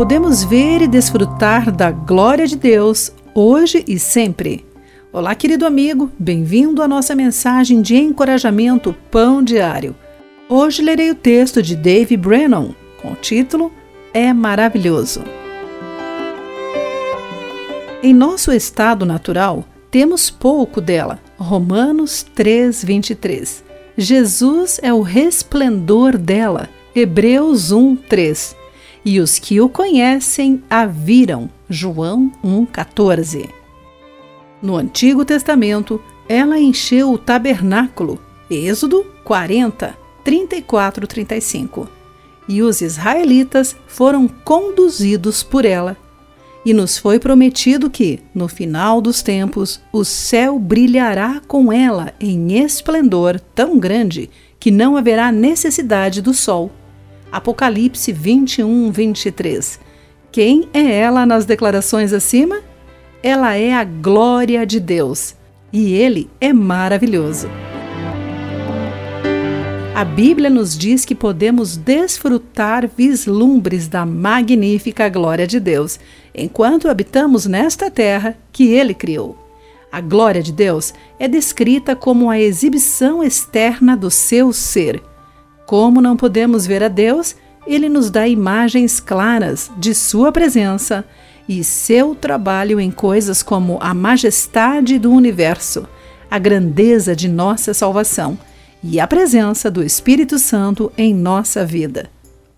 podemos ver e desfrutar da glória de Deus hoje e sempre. Olá, querido amigo, bem-vindo à nossa mensagem de encorajamento Pão Diário. Hoje lerei o texto de Dave Brennan com o título É Maravilhoso. Em nosso estado natural, temos pouco dela. Romanos 3:23. Jesus é o resplendor dela. Hebreus 1:3. E os que o conhecem a viram. João 1:14. No Antigo Testamento, ela encheu o tabernáculo. Êxodo 40, 34, 35. E os israelitas foram conduzidos por ela e nos foi prometido que, no final dos tempos, o céu brilhará com ela em esplendor tão grande que não haverá necessidade do sol. Apocalipse 21, 23. Quem é ela nas declarações acima? Ela é a glória de Deus e ele é maravilhoso. A Bíblia nos diz que podemos desfrutar vislumbres da magnífica glória de Deus enquanto habitamos nesta terra que Ele criou. A glória de Deus é descrita como a exibição externa do seu ser. Como não podemos ver a Deus, ele nos dá imagens claras de Sua presença e seu trabalho em coisas como a majestade do universo, a grandeza de nossa salvação e a presença do Espírito Santo em nossa vida.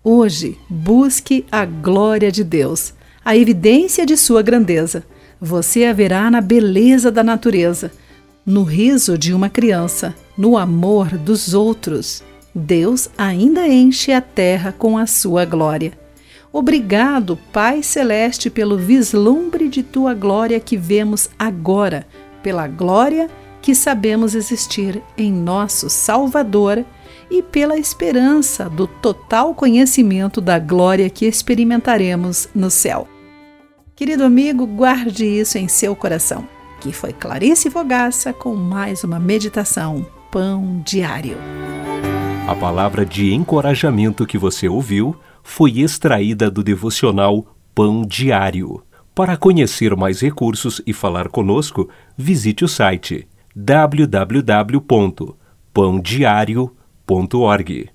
Hoje, busque a glória de Deus, a evidência de sua grandeza. Você a verá na beleza da natureza, no riso de uma criança, no amor dos outros. Deus ainda enche a terra com a sua glória. Obrigado, Pai Celeste, pelo vislumbre de tua glória que vemos agora, pela glória que sabemos existir em nosso Salvador e pela esperança do total conhecimento da glória que experimentaremos no céu. Querido amigo, guarde isso em seu coração. Que foi Clarice Fogaça com mais uma meditação Pão Diário. A palavra de encorajamento que você ouviu foi extraída do devocional Pão Diário. Para conhecer mais recursos e falar conosco, visite o site www.pandiario.org.